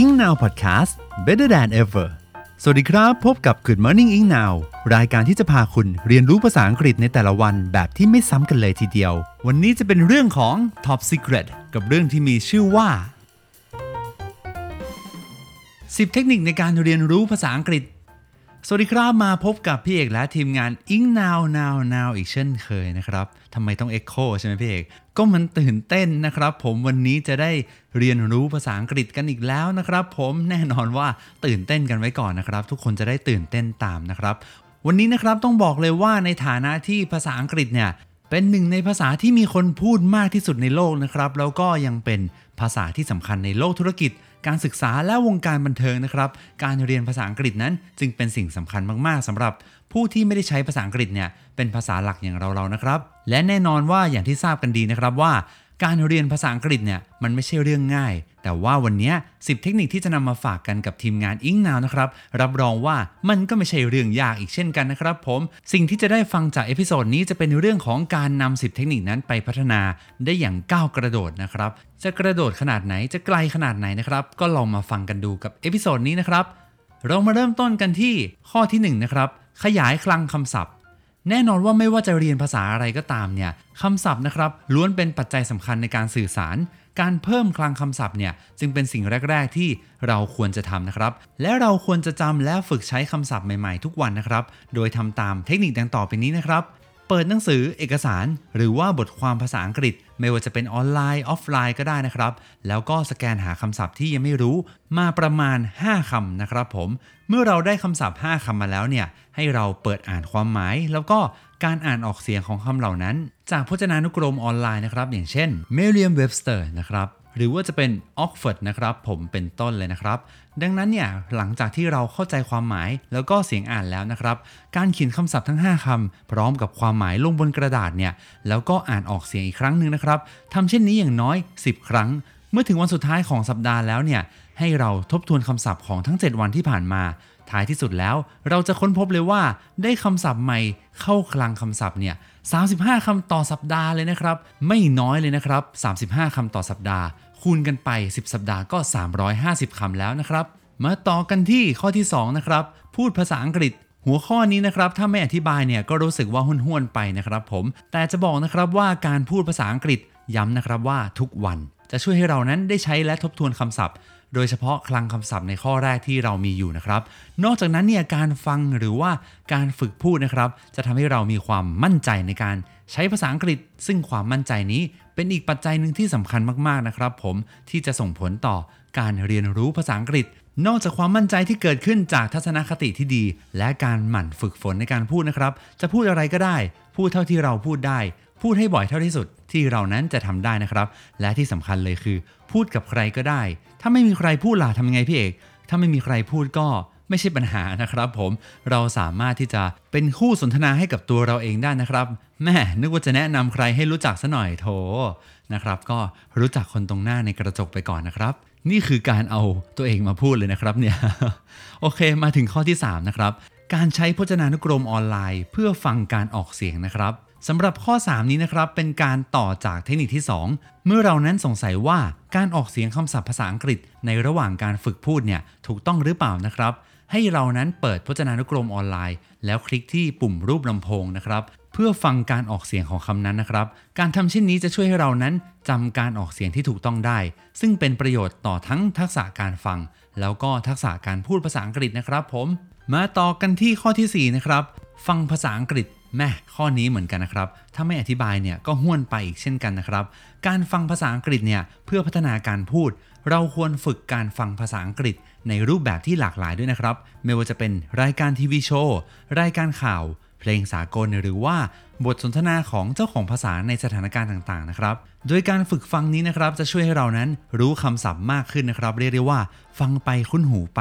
Ing Now Podcast Better than ever สวัสดีครับ พบกับ Good Morning Ing Now รายการที่จะพาคุณเรียนรู้ภาษาอังกฤษในแต่ละวันแบบที่ไม่ซ้ำกันเลยทีเดียว วันนี้จะเป็นเรื่องของ Top Secret กับเรื่องที่มีชื่อว่า 10 เทคนิคในการเรียนรู้ภาษาอังกฤษ สวัสดีครับมาพบกับพี่เอกและทีมงาน Ing Now Now Now อีกเช่นเคยนะครับทำไมต้อง Echo ใช่ไหมพี่เอก ก็มันตื่นเต้นนะครับ ผมวันนี้จะได้เรียนรู้ภาษาอังกฤษกันอีกแล้วนะครับ ผมแน่นอนว่าตื่นเต้นกันไว้ก่อนนะครับ ทุกคนจะได้ตื่นเต้นตามนะครับ วันนี้นะครับต้องบอกเลยว่าในฐานะที่ภาษาอังกฤษเนี่ย เป็นหนึ่งในภาษาที่มีคนพูดมากที่สุดในโลกนะครับ แล้วก็ยังเป็นภาษาที่สำคัญในโลกธุรกิจ การศึกษาและวงการบันเทิงนะครับ การเรียนภาษาอังกฤษนั้น จึงเป็นสิ่งสำคัญมากๆสำหรับผู้ที่ไม่ได้ใช้ภาษาอังกฤษเนี่ยเป็นภาษาหลักอย่างเราๆนะครับ และแน่นอนว่าอย่างที่ทราบกันดีนะครับว่า การเรียนภาษาอังกฤษเนี่ยมันไม่ใช่เรื่องง่าย แต่ว่าวันนี้ 10 เทคนิคที่จะนำมาฝากกันกับทีมงาน Engnow นะครับ รับรองว่ามันก็ไม่ใช่เรื่องยากอีกเช่นกันนะครับผม สิ่งที่จะได้ฟังจาก episode นี้จะเป็นเรื่องของการนำ 10 เทคนิคนั้นไปพัฒนาได้อย่างก้าวกระโดดนะครับ จะกระโดดขนาดไหนจะไกลขนาดไหนนะครับ ก็ลองมาฟังกันดูกับ episode นี้นะครับ เรามาเริ่มต้นกันที่ข้อที่1นะครับ ขยายคลังคำศัพท์ แน่นอนว่าไม่ว่าจะเรียนภาษาอะไรก็ตามเนี่ยคำศัพท์นะครับล้วนเป็นปัจจัยสำคัญในการสื่อสาร การเพิ่มคลังคำศัพท์เนี่ยจึงเป็นสิ่งแรก ๆ ที่เราควรจะทำนะครับ และเราควรจะจำและฝึกใช้คำศัพท์ใหม่ๆ ทุกวันนะครับ โดยทำตามเทคนิคดังต่อไปนี้นะครับ เปิดหนังสือเอกสาร หรือว่าบทความภาษาอังกฤษ ไม่ว่าจะเป็นออนไลน์ออฟไลน์ก็ได้นะครับ แล้วก็สแกนหาคำศัพท์ที่ยังไม่รู้มาประมาณ 5คำนะครับผม เมื่อเราได้คำศัพท์ 5คำมาแล้วเนี่ย ให้เราเปิดอ่านความหมาย แล้วก็การอ่านออกเสียงของคำเหล่านั้น จากพจนานุกรมออนไลน์นะครับ อย่างเช่น Merriam-Webster นะครับ หรือว่าจะเป็น Oxford นะครับผมเป็นต้นเลยนะครับ ดังนั้นเนี่ยหลังจากที่เราเข้าใจความหมายแล้วก็เสียงอ่านแล้วนะครับ การเขียนคำศัพท์ทั้ง 5คำพร้อมกับความหมายลงบนกระดาษเนี่ยแล้วก็อ่านออกเสียงอีกครั้งหนึ่งนะครับทำเช่นนี้อย่างน้อย 10 ครั้ง เมื่อถึงวันสุดท้ายของสัปดาห์แล้วเนี่ยให้เราทบทวนคำศัพท์ของทั้ง 7 วันที่ผ่านมา ท้ายที่สุดแล้ว เราจะค้นพบเลยว่าได้คำศัพท์ใหม่เข้าคลังคำศัพท์เนี่ย35คำต่อสัปดาห์เลยนะครับ ไม่น้อยเลยนะครับ 35คำต่อสัปดาห์ คูณกันไป 10 สัปดาห์ก็ 350 คำแล้วนะครับ มาต่อกันที่ข้อที่ 2 นะครับ พูดภาษาอังกฤษ หัวข้อนี้นะครับ ถ้าไม่อธิบายเนี่ยก็รู้สึกว่าห้วนๆไปนะครับผม แต่จะบอกนะครับว่าการพูดภาษาอังกฤษย้ำนะครับว่าทุกวัน จะช่วยให้เรานั้นได้ใช้และทบทวนคำศัพท์ โดยเฉพาะคลังคำศัพท์ในข้อแรกที่เรามีอยู่นะครับ นอกจากนั้นเนี่ยการฟังหรือว่าการฝึกพูดนะครับ จะทำให้เรามีความมั่นใจในการใช้ภาษาอังกฤษ ซึ่งความมั่นใจนี้เป็นอีกปัจจัยหนึ่งที่สำคัญมากๆนะครับ ผมที่จะส่งผลต่อการเรียนรู้ภาษาอังกฤษ นอกจากความมั่นใจที่เกิดขึ้นจากทัศนคติที่ดี และการหมั่นฝึกฝนในการพูดนะครับ จะพูดอะไรก็ได้ พูดเท่าที่เราพูดได้ พูดให้บ่อยเท่าที่สุดที่เรานั้นจะทำได้นะครับ และที่สำคัญเลยคือ พูดกับใครก็ได้ ถ้าไม่มีใครพูดล่ะทำยังไงพี่เอก ถ้าไม่มีใครพูดก็ไม่ใช่ปัญหานะครับ ผมเราสามารถที่จะเป็นคู่สนทนาให้กับตัวเราเองได้นะครับแม่นึกว่าจะแนะนำใครให้รู้จักซะหน่อยโถนะครับ ก็รู้จักคนตรงหน้าในกระจกไปก่อนนะครับนี่คือการเอาตัวเองมาพูดเลยนะครับเนี่ยโอเคมาถึงข้อที่ 3 นะครับ การใช้พจนานุกรมออนไลน์ เพื่อฟังการออกเสียงนะครับ สำหรับข้อ 3 นี้นะครับ เป็นการต่อจากเทคนิคที่ 2 เมื่อเรานั้นสงสัยว่าการออกเสียงคำศัพท์ภาษาอังกฤษ ในระหว่างการฝึกพูดเนี่ยถูกต้องหรือเปล่านะครับ ให้เรานั้นเปิดพจนานุกรมออนไลน์ แล้วคลิกที่ปุ่มรูปลำโพงนะครับ เพื่อฟังการออกเสียงของคำนั้นนะครับ การทำเช่นนี้จะช่วยให้เรานั้นจำการออกเสียงที่ถูกต้องได้ ซึ่งเป็นประโยชน์ต่อทั้งทักษะการฟัง แล้วก็ทักษะการพูดภาษาอังกฤษนะครับ ผม มาต่อกันที่ข้อที่4นะครับฟังภาษาอังกฤษ แม่ข้อนี้เหมือนกันนะครับ ถ้าไม่อธิบายเนี่ยก็ห้วนไปอีกเช่นกันนะครับ การฟังภาษาอังกฤษเนี่ยเพื่อพัฒนาการพูด เราควรฝึกการฟังภาษาอังกฤษในรูปแบบที่หลากหลายด้วยนะครับ ไม่ว่าจะเป็นรายการทีวีโชว์ รายการข่าว เพลงสากลหรือว่าบทสนทนาของเจ้าของภาษาในสถานการณ์ต่างๆนะครับ โดยการฝึกฟังนี้นะครับจะช่วยให้เรานั้นรู้คำศัพท์มากขึ้นนะครับ เรียกได้ว่า ฟังไปคุ้นหูไป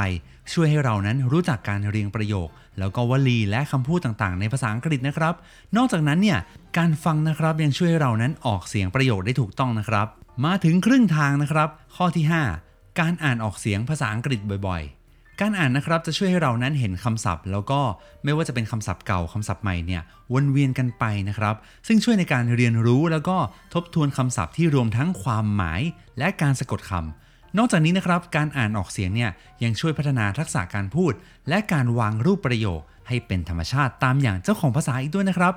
ช่วยให้เรานั้นรู้จักการเรียงประโยค แล้วก็วลีและคำพูดต่างๆ ในภาษาอังกฤษนะครับ นอกจากนั้นเนี่ยการฟังนะครับยังช่วยให้เรานั้นออกเสียงประโยคได้ถูกต้องนะครับ มาถึงครึ่งทางนะครับ ข้อที่ 5 การอ่านออกเสียงภาษาอังกฤษบ่อยๆ การอ่านนะครับจะช่วยให้เรานั้นเห็นคำศัพท์ แล้วก็ไม่ว่าจะเป็นคำศัพท์เก่าคำศัพท์ใหม่เนี่ยวนเวียนกันไปนะครับ ซึ่งช่วยในการเรียนรู้แล้วก็ทบทวนคำศัพท์ที่รวมทั้งความหมาย และการสะกดคำนอกจากนี้นะครับการอ่านออกเสียงเนี่ยยังช่วยพัฒนาทักษะการพูด และการวางรูปประโยค ให้เป็นธรรมชาติตามอย่างเจ้าของภาษาอีกด้วยนะครับ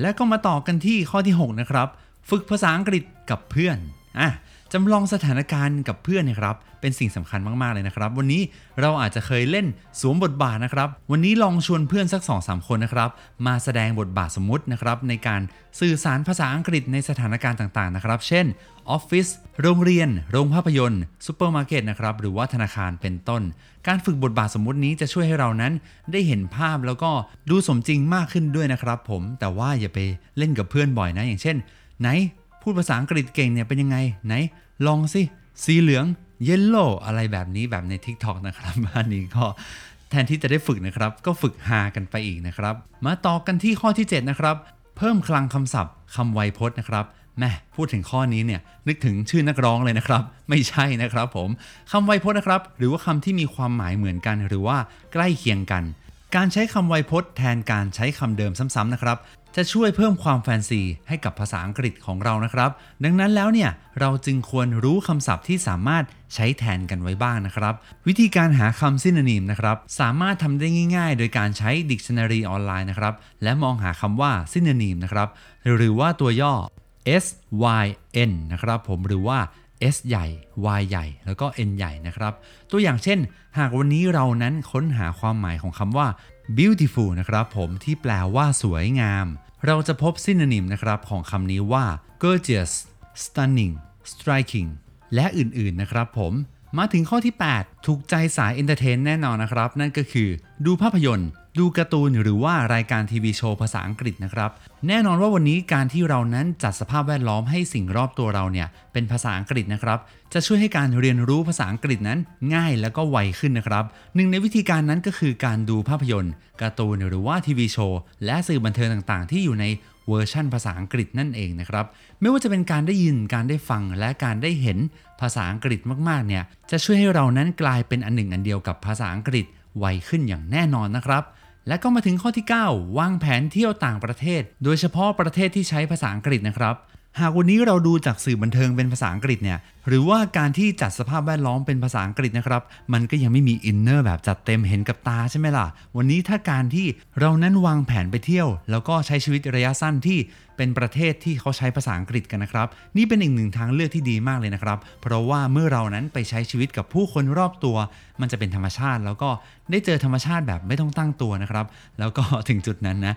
และก็มาต่อกันที่ข้อที่ 6 นะครับ ฝึกภาษาอังกฤษกับเพื่อนอะ จำลองสถานการณ์กับเพื่อนนะครับ เป็นสิ่งสำคัญมาก ๆ เลยนะครับ วันนี้เราอาจจะเคยเล่นสวมบทบาทนะครับ วันนี้ลองชวนเพื่อนสัก2อสคนนะครับ มาแสดงบทบาทสมมุตินะครับ ในการสื่อสารภาษาอังกฤษในสถานการณ์ต่าง ๆ นะครับ เช่นออฟฟิศโรงเรียน โรงภาพยนตร์ซูเปอร์มาร์เก็ตนะครับ หรือว่าธนาคารเป็นต้น การฝึกบทบาทสมมุตินี้จะช่วยให้เรานั้น ได้เห็นภาพแล้วก็ดูสมจริงมากขึ้นด้วยนะครับ ผม แต่ว่าอย่าไปเล่นกับเพื่อนบ่อยนะ อย่างเช่น ไหน พูดภาษาอังกฤษเก่งเนี่ยเป็นยังไงไหน ลองสิ สีเหลืองเยลโล่อะไรแบบนี้แบบใน TikTok นะครับอันนี้ก็แทนที่จะได้ฝึกนะครับ ก็ฝึกหากันไปอีกนะครับ มาต่อกันที่ข้อที่ 7 นะครับ เพิ่มคลังคำศัพท์คำไวยพจน์นะครับแม่พูดถึงข้อนี้เนี่ยนึกถึงชื่อนักร้องเลยนะครับ ไม่ใช่นะครับผมคำไวยพจน์นะครับ หรือว่าคำที่มีความหมายเหมือนกัน หรือว่าใกล้เคียงกัน การใช้คำไวยพจน์แทนการใช้คำเดิมซ้ำๆนะครับ จะช่วยเพิ่มความแฟนซีให้กับภาษาอังกฤษของเรานะครับ ดังนั้นแล้วเนี่ยเราจึงควรรู้คำศัพท์ที่สามารถใช้แทนกันไว้บ้างนะครับ วิธีการหาคำซินนิมนะครับ สามารถทำได้ง่ายๆ โดยการใช้ Dictionary ออนไลน์นะครับ และมองหาคำว่าซินนิมนะครับ หรือว่าตัวย่อ S Y N นะครับผมหรือว่า S ใหญ่ Y ใหญ่ แล้วก็ N ใหญ่นะครับ ตัวอย่างเช่น หากวันนี้เรานั้นค้นหาความหมายของคำว่า beautiful นะครับผมที่แปลว่าสวยงาม เราจะพบ synonym นะครับของคำนี้ว่า gorgeous stunning striking และอื่นๆนะครับผม มาถึงข้อที่ 8 ถูกใจสาย entertain แน่นอนนะครับ นั่นก็คือดูภาพยนตร์ ดูการ์ตูนหรือว่ารายการทีวีโชว์ภาษาอังกฤษนะครับ แน่นอนว่าวันนี้การที่เรานั้นจัดสภาพแวดล้อมให้สิ่งรอบตัวเราเนี่ยเป็นภาษาอังกฤษนะครับ จะช่วยให้การเรียนรู้ภาษาอังกฤษนั้นง่ายแล้วก็ไวขึ้นนะครับ หนึ่งในวิธีการนั้นก็คือการดูภาพยนตร์การ์ตูนหรือว่าทีวีโชว์และสื่อบันเทิงต่างๆ ที่อยู่ในเวอร์ชั่นภาษาอังกฤษนั่นเองนะครับ ไม่ว่าจะเป็นการได้ยินการได้ฟังและการได้เห็นภาษาอังกฤษมากๆเนี่ยจะช่วยให้เรานั้นกลายเป็นอันหนึ่งอันเดียวกับภาษาอังกฤษไวขึ้นอย่างแน่นอนนะครับ และก็มาถึงข้อที่ 9 วางแผนเที่ยวต่างประเทศ โดยเฉพาะประเทศที่ใช้ภาษาอังกฤษนะครับ หากวันนี้เราดูจากสื่อบันเทิงเป็นภาษาอังกฤษเนี่ย หรือว่าการที่จัดสภาพแวดล้อมเป็นภาษาอังกฤษนะครับ มันก็ยังไม่มีอินเนอร์แบบจัดเต็มเห็นกับตาใช่ไหมล่ะ วันนี้ถ้าการที่เรานั้นวางแผนไปเที่ยว แล้วก็ใช้ชีวิตระยะสั้นที่ เป็นประเทศที่เขาใช้ภาษาอังกฤษกันนะครับ นี่เป็นอีกหนึ่งทางเลือกที่ดีมากเลยนะครับ เพราะว่าเมื่อเรานั้นไปใช้ชีวิตกับผู้คนรอบตัว มันจะเป็นธรรมชาติ แล้วก็ได้เจอธรรมชาติแบบไม่ต้องตั้งตัวนะครับ แล้วก็ถึงจุดนั้นนะ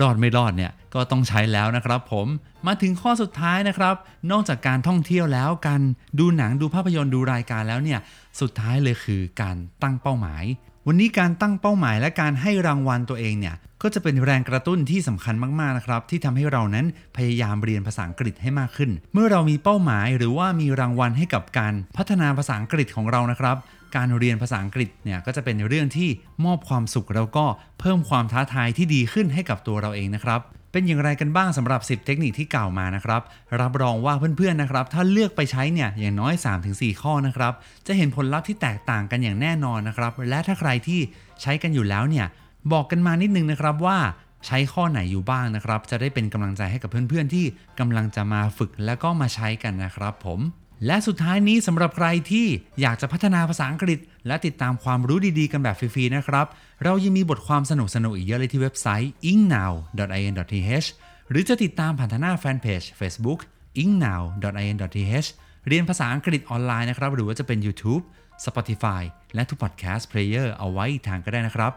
รอดไม่รอดเนี่ยก็ต้องใช้แล้วนะครับผมมาถึงข้อสุดท้ายนะครับ นอกจากการท่องเที่ยวแล้วการดูหนังดูภาพยนตร์ดูรายการแล้วเนี่ยสุดท้ายเลยคือการตั้งเป้าหมาย วันนี้การตั้งเป้าหมายและการให้รางวัลตัวเองเนี่ยก็จะเป็นแรงกระตุ้นที่สำคัญมากๆนะครับ ที่ทำให้เรานั้นพยายามเรียนภาษาอังกฤษให้มากขึ้น เมื่อเรามีเป้าหมายหรือว่ามีรางวัลให้กับการพัฒนาภาษาอังกฤษของเรานะครับ การเรียนภาษาอังกฤษเนี่ยก็จะเป็นเรื่องที่มอบความสุขแล้วก็เพิ่มความท้าทายที่ดีขึ้นให้กับตัวเราเองนะครับ เป็นอย่างไรกันบ้างสำหรับ 10 เทคนิคที่กล่าวมานะครับ รับรองว่าเพื่อนๆนะครับ ถ้าเลือกไปใช้เนี่ยอย่างน้อย 3-4 ข้อนะครับ จะเห็นผลลัพธ์ที่แตกต่างกันอย่างแน่นอนนะครับ และถ้าใครที่ใช้กันอยู่แล้วเนี่ยบอกกันมานิดนึงนะครับว่าใช้ข้อไหนอยู่บ้างนะครับ จะได้เป็นกำลังใจให้กับเพื่อนๆที่กำลังจะมาฝึกแล้วก็มาใช้กันนะครับผม และสุดท้ายนี้สำหรับใครที่อยากจะพัฒนาภาษาอังกฤษ และติดตามความรู้ดีๆ กันแบบฟรีๆ นะครับ เรายังมีบทความสนุกๆ อีกเยอะเลยที่เว็บไซต์ ingnow.in.th หรือจะติดตามผ่านทางหน้าแฟนเพจ Facebook ingnow.in.th เรียนภาษาอังกฤษออนไลน์นะครับ หรือว่าจะเป็น YouTube Spotify และทุก podcast player เอาไว้อีกทางก็ได้นะครับ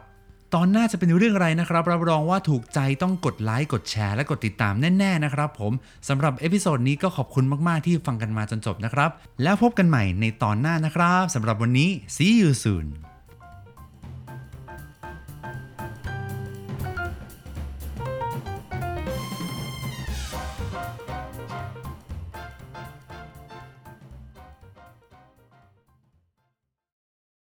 ตอนหน้าจะเป็นเรื่องอะไรนะครับ รับรองว่าถูกใจต้องกดไลค์กดแชร์และกดติดตามแน่ๆนะครับผมสำหรับเอพิโซดนี้ก็ขอบคุณมากๆที่ฟังกันมาจนจบนะครับ แล้วพบกันใหม่ในตอนหน้านะครับสำหรับวันนี้ see you soon